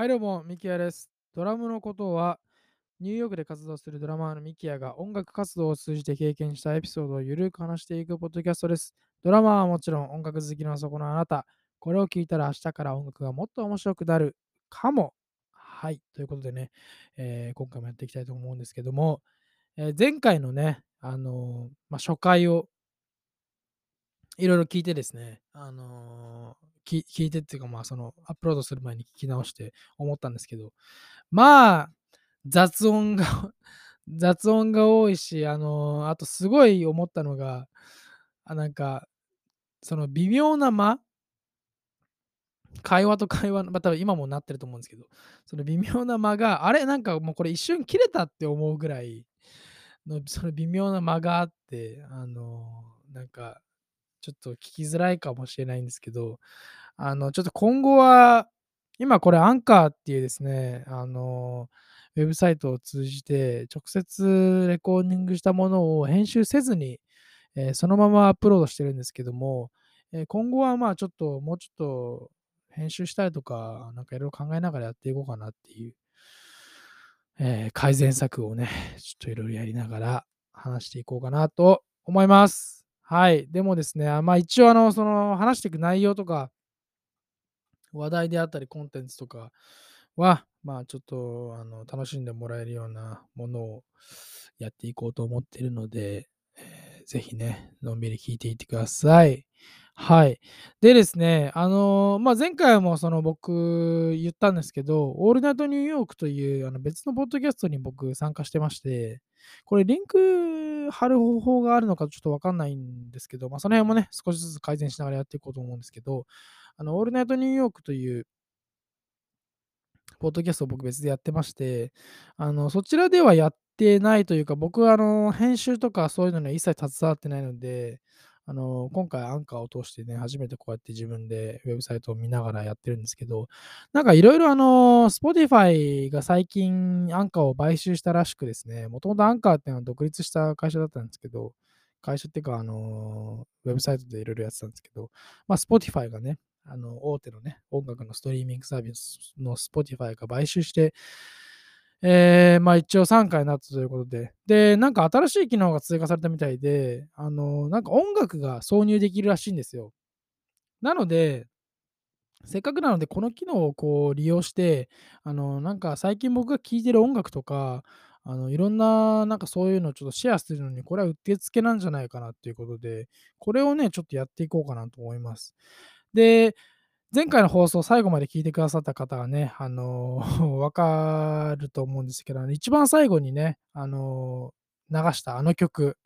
はい、どうも、ミキヤです。ドラムのことは、ニューヨークで活動するドラマーのミキヤが音楽活動を通じて経験したエピソードをゆるく話していくポッドキャストです。ドラマーはもちろん音楽好きのそこのあなた、これを聞いたら明日から音楽がもっと面白くなるかも。はい、ということでね、えー今回もやっていきたいと思うんですけども、えー前回のね、あのーまあ、初回をいろいろ聞いてですね、あのー聞いてっていうか、まあ、その、アップロードする前に聞き直して思ったんですけど、まあ、雑音が、雑音が多いし、あのーあとすごい思ったのが、あなんか、その微妙な間会話と会話の、まあ、多分今もなってると思うんですけど、その微妙な間が、あれなんかもうこれ一瞬切れたって思うぐらいの、その微妙な間があって、あのーなんか、ちょっと聞きづらいかもしれないんですけど、あの、ちょっと今後は、今これアンカーっていうですね、あの、ウェブサイトを通じて直接レコーディングしたものを編集せずに、えーそのままアップロードしてるんですけども、えー今後はまあちょっと、もうちょっと編集したりとか、なんかいろいろ考えながらやっていこうかなっていう、えー改善策をね、ちょっといろいろやりながら話していこうかなと思います。はい。でもですね、まあ一応あの、その話していく内容とか、話題であったりコンテンツとかは、まあちょっとあの楽しんでもらえるようなものをやっていこうと思っているので、えーぜひね、のんびり聞いていってください。はい。でですね、あのーまあ、前回もその僕言ったんですけど、オールナイトニューヨークというあの別のポッドキャストに僕参加してまして、これリンク貼る方法があるのかちょっとわかんないんですけど、まあ、その辺もね、少しずつ改善しながらやっていこうと思うんですけど、あの、オールナイトニューヨークという、ポッドキャストを僕別でやってまして、あの、そちらではやってないというか、僕はあの、編集とかそういうのには一切携わってないので、あの、今回アンカーを通してね、初めてこうやって自分でウェブサイトを見ながらやってるんですけど、なんかいろいろあの、Spotify が最近アンカーを買収したらしくですね、もともとアンカーっていうのは独立した会社だったんですけど、会社っていうか、あの、ウェブサイトでいろいろやってたんですけど、まあ、Spotify がね、あの、大手のね、音楽のストリーミングサービスの Spotify が買収して、えーまあ一応3回になったということで、で、なんか新しい機能が追加されたみたいで、あの、なんか音楽が挿入できるらしいんですよ。なので、せっかくなので、この機能をこう利用して、あの、なんか最近僕が聴いてる音楽とか、あの、いろんな、なんかそういうのをちょっとシェアするのに、これはうってつけなんじゃないかなっていうことで、これをね、ちょっとやっていこうかなと思います。で、前回の放送最後まで聞いてくださった方はね、あの わかると思うんですけど、一番最後にね、あの流したあの曲、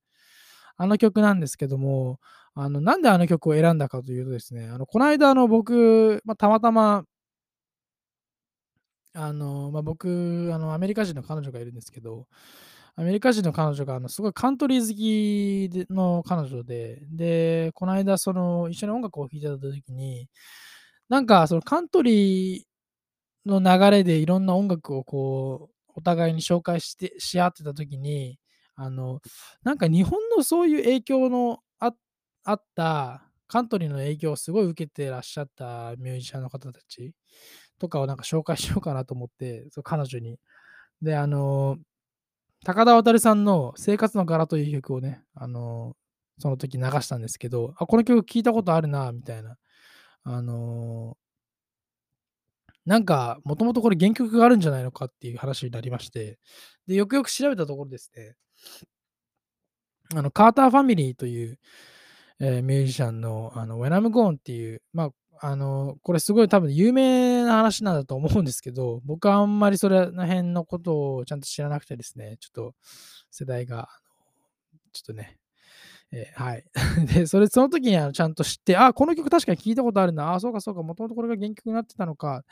あの曲なんですけども、あの、なんであの曲を選んだかというとですね、あの、この間、あの、僕、まあ、たまたま、あの、まあ、僕、あの、アメリカ人の彼女がいるんですけど、アメリカ人の彼女が、あの、すごいカントリー好きの彼女で、で、この間、その、一緒に音楽を聴いてた時に、なんか、そのカントリーの流れでいろんな音楽をこう、お互いに紹介してし合ってた時に、あの、なんか日本のそういう影響のああった、カントリーの影響をすごい受けてらっしゃったミュージシャンの方たちとかをなんか紹介しようかなと思って、そ彼女に。で、あの、高田渡さんの生活の柄という曲をね、あの、その時流したんですけど、あ、この曲聞いたことあるな、みたいな。あの、なんか、もともとこれ原曲があるんじゃないのかっていう話になりまして、で、よくよく調べたところですね、あの、カーターファミリーという、えーミュージシャンの、あの、When I'm Gone っていう、まあ、あの、これすごい多分有名な話なんだと思うんですけど、僕はあんまりそれの辺のことをちゃんと知らなくてですね、ちょっと世代が、ちょっとね、えーはい。で、それ、その時にあのちゃんと知って、あ、この曲確かに聞いたことあるな、あ、そうかそうか、もともとこれが原曲になってたのか。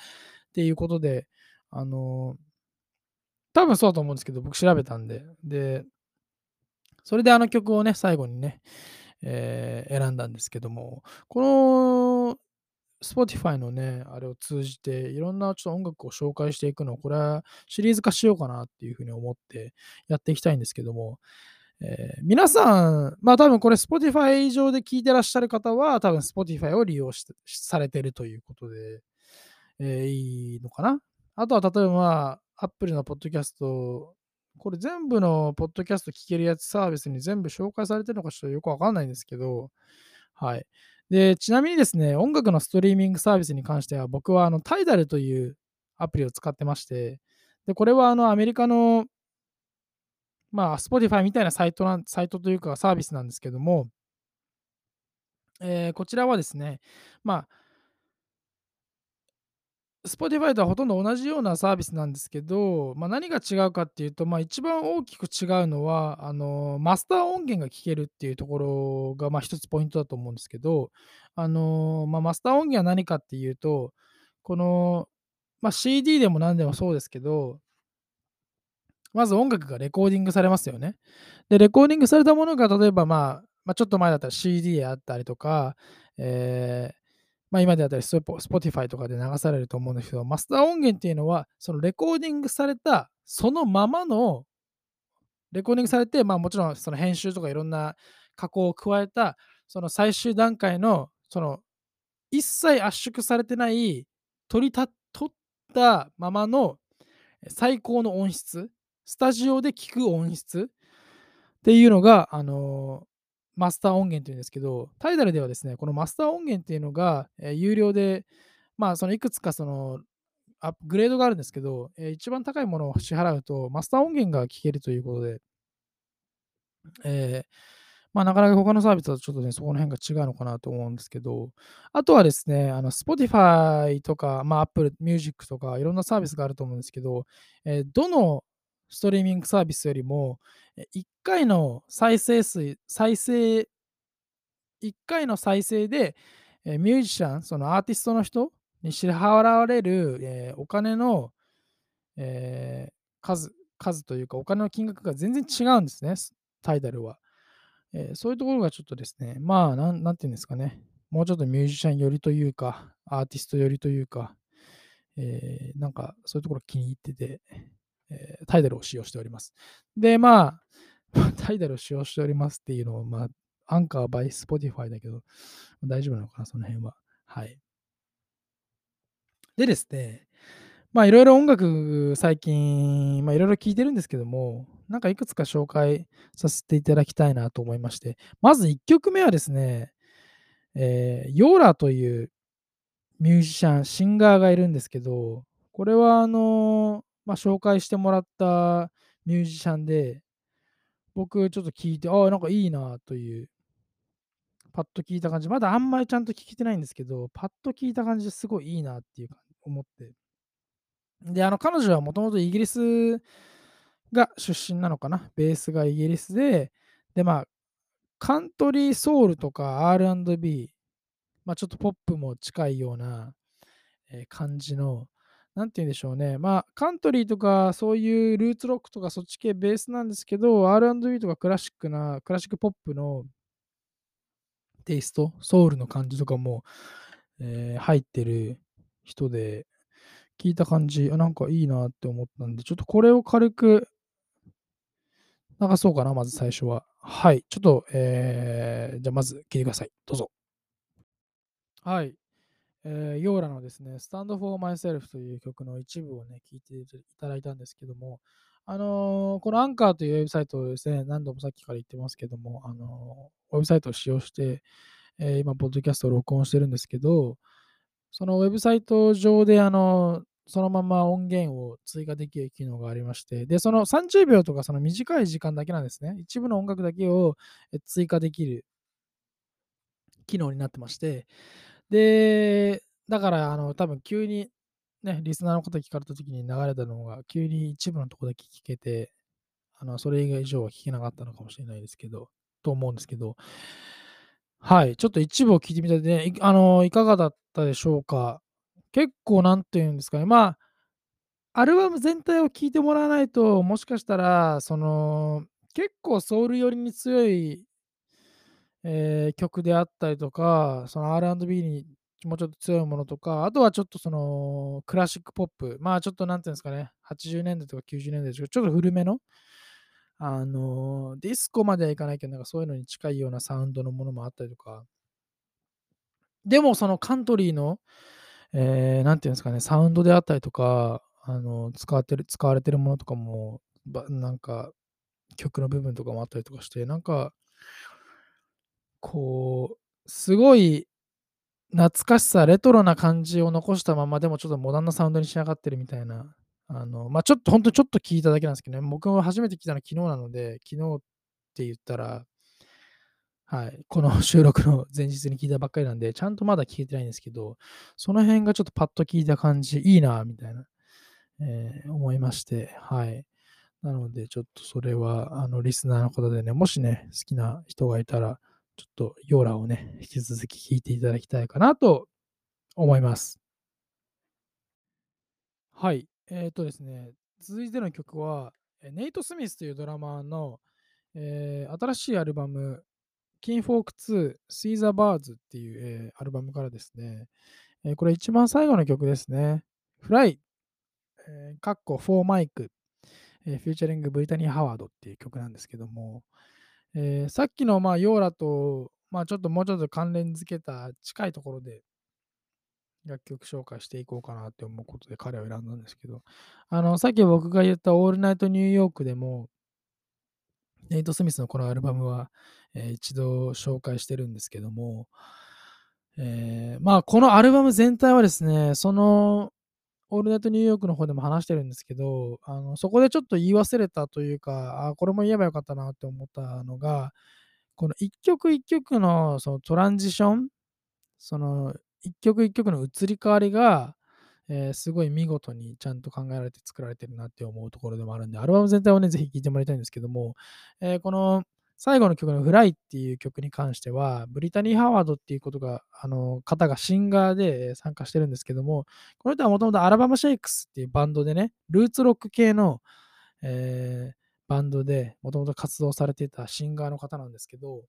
っていうことで、あの多分そうだと思うんですけど、僕調べたんで、で、それであの曲をね、最後にね、えー選んだんですけども、この Spotify のね、あれを通じて、いろんなちょっと音楽を紹介していくのを、これはシリーズ化しようかなっていうふうに思ってやっていきたいんですけども、えー皆さん、まあ多分これ Spotify 上で聞いてらっしゃる方は、多分 Spotify を利用しされてるということで、えーいいのかな？あとは例えば、まあ、Apple のポッドキャスト、これ全部のポッドキャスト聞けるやつサービスに全部紹介されてるのかちょっとよくわかんないんですけど、はい。で、ちなみにですね、音楽のストリーミングサービスに関しては、僕はあの、タイダルというアプリを使ってまして、で、これはあの、アメリカの、まあ、Spotify みたいなサイトな、サイトというかサービスなんですけども、えーこちらはですね、まあ、Spotify とはほとんど同じようなサービスなんですけど、まあ、何が違うかっていうと、まあ、一番大きく違うのは、あの、マスター音源が聴けるっていうところが、まあ、一つポイントだと思うんですけど、あの、まあ、マスター音源は何かっていうと、この、まあ、CD でも何でもそうですけど、まず音楽がレコーディングされますよね。で、レコーディングされたものが、例えば、まあ、まあ、ちょっと前だったら CD であったりとか、えーまあ、今であったり、Spotify とかで流されると思うんですけど、マスター音源っていうのは、そのレコーディングされたそのままの、レコーディングされて、まあ、もちろんその編集とかいろんな加工を加えた、その最終段階の、その一切圧縮されてない、取りた取ったままの最高の音質、スタジオで聴く音質？っていうのが、あの、マスター音源っていうんですけど、タイダルではですね、このマスター音源っていうのが、えー有料で、まあ、そのいくつかそのアップグレードがあるんですけど、えー一番高いものを支払うと、マスター音源が聴けるということで、えーまあ、なかなか他のサービスだとちょっとね、そこの辺が違うのかなと思うんですけど、あとはですね、あの、Spotify とか、まあ、Apple Music とか、いろんなサービスがあると思うんですけど、えーどのストリーミングサービスよりも、え1回の再生数、再生、1回の再生で、ミュージシャン、そのアーティストの人に支払われる、えーお金の、えー数、数というか、お金の金額が全然違うんですね、タイダルは。えーそういうところがちょっとですね、まあ、なんなんていうんですかね、もうちょっとミュージシャン寄りというか、アーティスト寄りというか、えーなんかそういうところ気に入ってて、えータイダルを使用しております。で、まあ、タイダルを使用しておりますっていうのを、まあ、アンカー by Spotify だけど、大丈夫なのかな、その辺は。はい。でですね、まあ、いろいろ音楽、最近、まあ、いろいろ聴いてるんですけども、なんかいくつか紹介させていただきたいなと思いまして、まず1曲目はですね、えーヨーラというミュージシャン、シンガーがいるんですけど、これはあの、まあ、紹介してもらったミュージシャンで、僕ちょっと聞いて、ああ、なんかいいなという、パッと聞いた感じ、まだあんまりちゃんと聞けてないんですけど、パッと聞いた感じですごいいいなっていうか思って。で、あの、彼女はもともとイギリスが出身なのかな？ベースがイギリスで、で、まあ、カントリーソウルとか R&B、まあ、ちょっとポップも近いような、感じの、なんて言うんでしょうね。まあ、カントリーとか、そういうルーツロックとか、そっち系ベースなんですけど、R&B とかクラシックな、クラシックポップのテイスト、ソウルの感じとかも、えー入ってる人で、聞いた感じ、あ、なんかいいなって思ったんで、ちょっとこれを軽く流そうかな、まず最初は。はい。ちょっと、えー、じゃあまず聞いてください。どうぞ。はい。えー、ヨーラのですね、Stand for Myself という曲の一部をね、聞いていただいたんですけども、あのーこのアンカーというウェブサイトをですね、何度もさっきから言ってますけども、あのーウェブサイトを使用して、えー今、ポッドキャストを録音してるんですけど、そのウェブサイト上で、あのそのまま音源を追加できる機能がありまして、で、その30秒とかその短い時間だけなんですね。一部の音楽だけを追加できる機能になってまして、で、だから、あの、多分急に、ね、リスナーの方聞かれた時に流れたのが、急に一部のとこだけ聞けて、あの、それ以外以上は聞けなかったのかもしれないですけど、と思うんですけど、はい、ちょっと一部を聞いてみたいで、いあの、いかがだったでしょうか？結構なんていうんですかね、まあ、アルバム全体を聴いてもらわないと、もしかしたら、その、結構ソウル寄りに強いえー曲であったりとか、その R&B にもうちょっと強いものとか、あとはちょっとそのクラシックポップ、まあちょっとなんていうんですかね、80年代とか90年代とか、ちょっと古めの、あのディスコまではいかないけど、なんかそういうのに近いようなサウンドのものもあったりとか、でもそのカントリーの、えーなんていうんですかね、サウンドであったりとか、あの、使ってる使われてるものとかも、なんか、曲の部分とかもあったりとかして、なんかこう、すごい懐かしさ、レトロな感じを残したまま、でもちょっとモダンなサウンドに仕上がってるみたいな、あの、ま、ちょっとほんとちょっと聞いただけなんですけどね、僕も初めて聞いたのは昨日なので、昨日って言ったらはい、この収録の前日に聞いたばっかりなんで、ちゃんとまだ聞いてないんですけど、その辺がちょっとパッと聞いた感じ、いいなみたいな、えー、思いまして、はい。なので、ちょっとそれは、あの、リスナーの方でね、もしね、好きな人がいたら、ちょっとヨーラをね、引き続き聴いていただきたいかなと思います。はい。えっ、ー、とですね、続いての曲は、ネイト・スミスというドラマーの、えー、新しいアルバム、キンフォーク2 See the Birds っていう、えー、アルバムからですね、えー、これ一番最後の曲ですね。フライ、えー、カッコ4マイク、えー、フューチャリングブリタニー・ハワードっていう曲なんですけども、えー、さっきの、まあ、ヨーラと、まあ、ちょっともうちょっと関連づけた近いところで楽曲紹介していこうかなって思うことで彼を選んだんですけど、あの、さっき僕が言ったオールナイトニューヨークでも、ネイト・スミスのこのアルバムは、えー、一度紹介してるんですけども、えー、まあ、このアルバム全体はですね、そのオールナイトニューヨークの方でも話してるんですけど、あのそこでちょっと言い忘れたというか、あこれも言えばよかったなって思ったのが、この一曲一曲のそのトランジション、その一曲一曲の移り変わりが、えー、すごい見事にちゃんと考えられて作られてるなって思うところでもあるんで、アルバム全体をね、ぜひ聴いてもらいたいんですけども、えー、この最後の曲のフライっていう曲に関しては、ブリタニー・ハワードっていうことが、あの、方がシンガーで参加してるんですけども、この人はもともとアラバマ・シェイクスっていうバンドでね、ルーツロック系の、えー、バンドでもともと活動されていたシンガーの方なんですけど、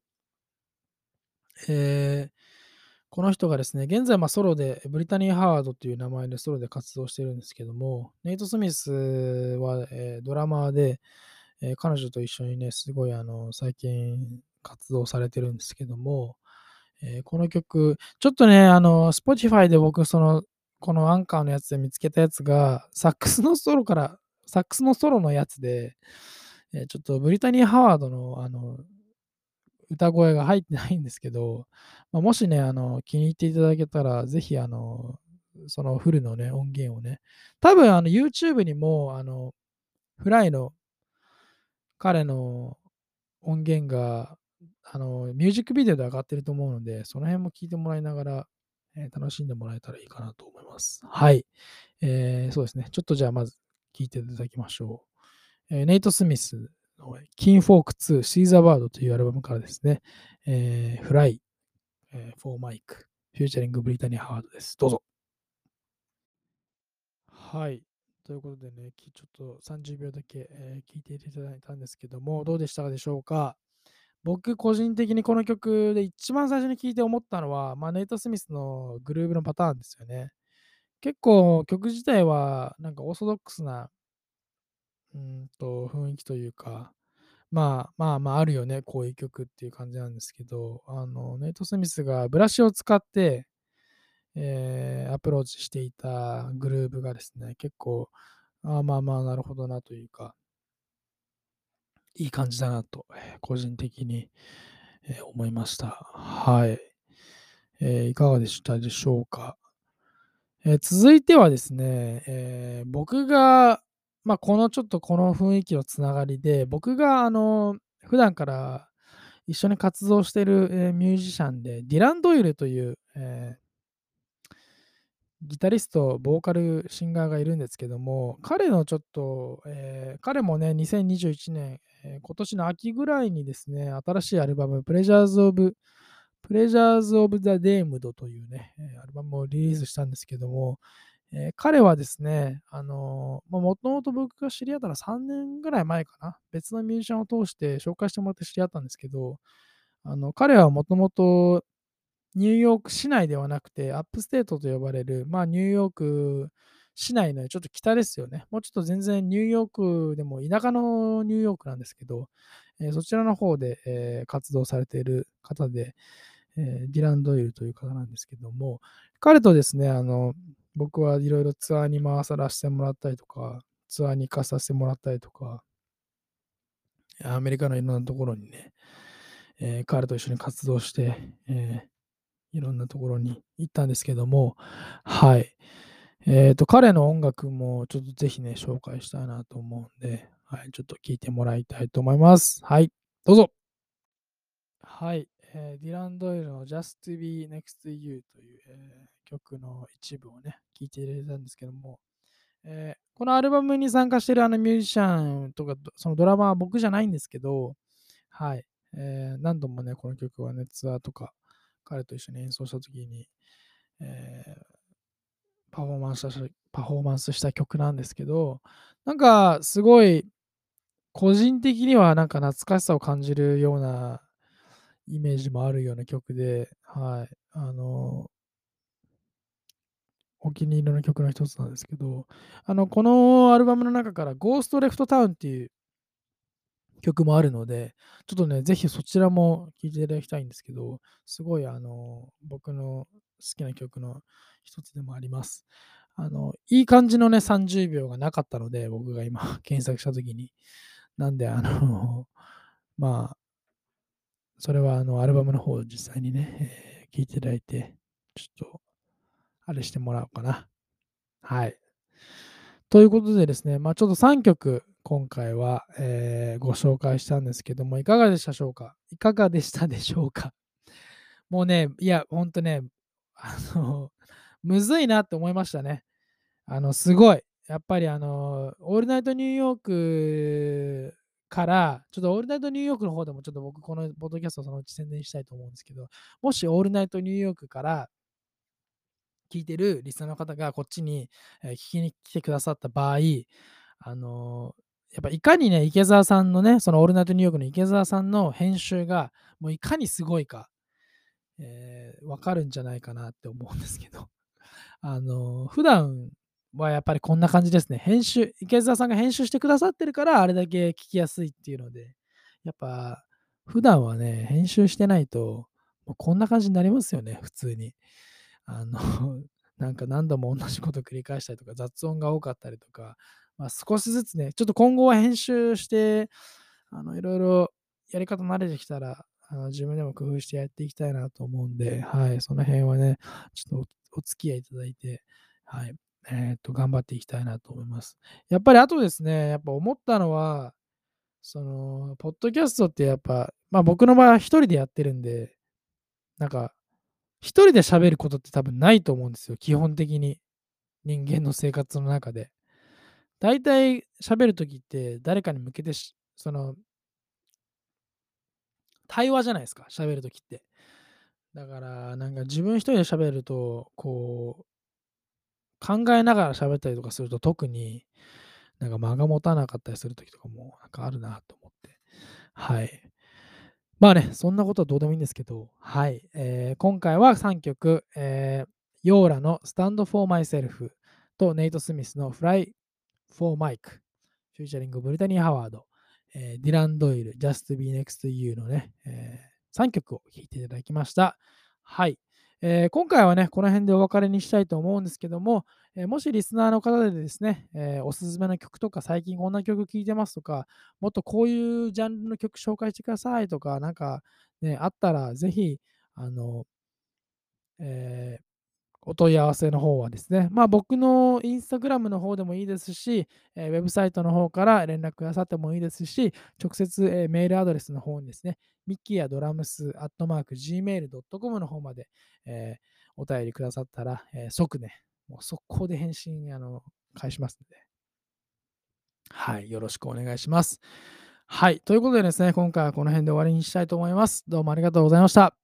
えー、この人がですね、現在まソロで、ブリタニー・ハワードっていう名前でソロで活動してるんですけども、ネイト・スミスは、えー、ドラマーで、え、彼女と一緒にね、すごいあの、最近活動されてるんですけども、え、この曲、ちょっとね、あの、Spotify で僕、その、このアンカーのやつで見つけたやつが、サックスのソロから、サックスのソロのやつで、え、ちょっとブリタニー・ハワードの、あの、歌声が入ってないんですけど、まあ、もしね、あの、気に入っていただけたら、ぜひ、あの、そのフルのね、音源をね、多分、あの、YouTube にも、あの、フライの彼の音源が、あの、ミュージックビデオで上がってると思うので、その辺も聞いてもらいながら、えー、楽しんでもらえたらいいかなと思います。はい。えー、そうですね。ちょっとじゃあまず聞いていただきましょう。えー、ネイト・スミスのキンフォーク2シーザーバードというアルバムからですね、えー、フライ、えー、フォーマイク、フューチャリング・ブリタニー・ハードです。どうぞ。はい。ということでね、ちょっと30秒だけ、えー、聞いていただいたんですけども、どうでしたでしょうか？僕個人的にこの曲で一番最初に聴いて思ったのは、まあ、ネイト・スミスのグルーブのパターンですよね。結構曲自体はなんかオーソドックスなうんと雰囲気というか、まあまあまああるよね、こういう曲っていう感じなんですけど、あのネイト・スミスがブラシを使ってえー、アプローチしていたグルーブがですね、結構、あまあまあ、なるほどなというか、いい感じだなと、え、個人的に、えー、思いました。はい、えー。いかがでしたでしょうか。え続いてはですね、え僕が、まあ、このちょっとこの雰囲気のつながりで、僕があの、普段から一緒に活動している、えミュージシャンで、ディラン・ドイルという、えギタリスト、ボーカル、シンガーがいるんですけども、彼のちょっと、えー、彼もね、2021年、えー、今年の秋ぐらいにですね、新しいアルバム、プレジャーズ・オブ、プレジャーズ・オブ・ザ・デームドというね、アルバムをリリースしたんですけども、えー、彼はですね、あのー、もともと僕が知り合ったのは3年ぐらい前かな、別のミュージシャンを通して紹介してもらって知り合ったんですけど、あの彼はもともとニューヨーク市内ではなくて、 upstate と呼ばれる、まあ、ニューヨーク市内のちょっと北ですよね。もうちょっと全然ニューヨークでも田舎のニューヨークなんですけど、えー、そちらの方で、えー、活動されている方で、えー、ディラン・ドイルという方なんですけども、彼とですね、あの、僕はいろいろツアーに回させてもらったりとか、ツアーに行かさせてもらったりとか、アメリカのいろんなところにね、えー彼と一緒に活動して、えーいろんなところに行ったんですけども、はい。えっ、と、彼の音楽もちょっとぜひね、紹介したいなと思うんで、はい、ちょっと聴いてもらいたいと思います。はい、どうぞ。はい、えーディラン・ドイルの Just to Be Next to You という、えー曲の一部をね、聴いていただいたんですけども、えーこのアルバムに参加しているあのミュージシャンとか、そのドラマは僕じゃないんですけど、はい、えー何度もね、この曲はね、ツアーとか、彼と一緒に演奏したときに、えーパフォーマンスしたパフォーマンスした曲なんですけど、なんかすごい個人的にはなんか懐かしさを感じるようなイメージもあるような曲で、はい、あの、お気に入りの曲の一つなんですけど、あの、このアルバムの中から Ghost Left Town っていう曲もあるので、ちょっとね、ぜひそちらも聴いていただきたいんですけど、すごいあの、僕の好きな曲の一つでもあります。あの、いい感じのね、30秒がなかったので、僕が今 検索したときに。なんで、あの、まあ、それはあの、アルバムの方を実際にね、聴、えー、いていただいて、ちょっと、あれしてもらおうかな。はい。ということでですね、まあちょっと3曲、今回は、えー、ご紹介したんですけども、いかがでしたでしょうか？いかがでしたでしょうか？もうね、いや、ほんとね、あの、むずいなって思いましたね。あの、すごい。やっぱりあの、オールナイトニューヨークから、ちょっとオールナイトニューヨークの方でもちょっと僕このポッドキャストそのうち宣伝したいと思うんですけど、もしオールナイトニューヨークから聞いてるリスナーの方がこっちに、聞きに来てくださった場合、あのやっぱいかにね、池澤さんのね、そのオールナイトニューヨークの池澤さんの編集が、もういかにすごいか、えーわかるんじゃないかなって思うんですけど、あの普段はやっぱりこんな感じですね。編集、池澤さんが編集してくださってるから、あれだけ聞きやすいっていうので、やっぱ普段はね、編集してないと、もうこんな感じになりますよね、普通に。あの、なんか何度も同じこと繰り返したりとか、雑音が多かったりとか、まあ、少しずつね、ちょっと今後は編集して、あのいろいろやり方慣れてきたら、あの自分でも工夫してやっていきたいなと思うんで、はい、その辺はね、ちょっとお付き合いいただいて、はい、えっ、と、頑張っていきたいなと思います。やっぱりあとですね、やっぱ思ったのは、その、ポッドキャストってやっぱ、まあ僕の場合は一人でやってるんで、なんか、一人で喋ることって多分ないと思うんですよ、基本的に。人間の生活の中で。大体喋るときって誰かに向けてし、その、対話じゃないですか、喋るときって。だから、なんか自分一人で喋ると、こう、考えながら喋ったりとかすると特になんか間が持たなかったりするときとかもなんかあるなと思って。はい。まあね、そんなことはどうでもいいんですけど、はい。えー今回は3曲、えーヨーラの Stand for Myself とネイト・スミスの Fly for Mike、フューチャリングブリタニー・ハワード、えーディラン・ドイル、Just Be Next to You のね、え3曲を聴いていただきました。はい。えー今回はね、この辺でお別れにしたいと思うんですけども、えーもしリスナーの方でですね、えーおすすめの曲とか、最近こんな曲聴いてますとか、もっとこういうジャンルの曲紹介してくださいとか、なんかね、あったら、ぜひ、あの、えーお問い合わせの方はですね、まあ僕のインスタグラムの方でもいいですし、えーウェブサイトの方から連絡くださってもいいですし、直接、えーメールアドレスの方にですね、ミッキーやドラムスアットマーク Gmail.com の方まで、えーお便りくださったら、えー即ね、もう速攻で返信あの返しますので、はい、よろしくお願いします。はい、ということでですね、今回はこの辺で終わりにしたいと思います。どうもありがとうございました。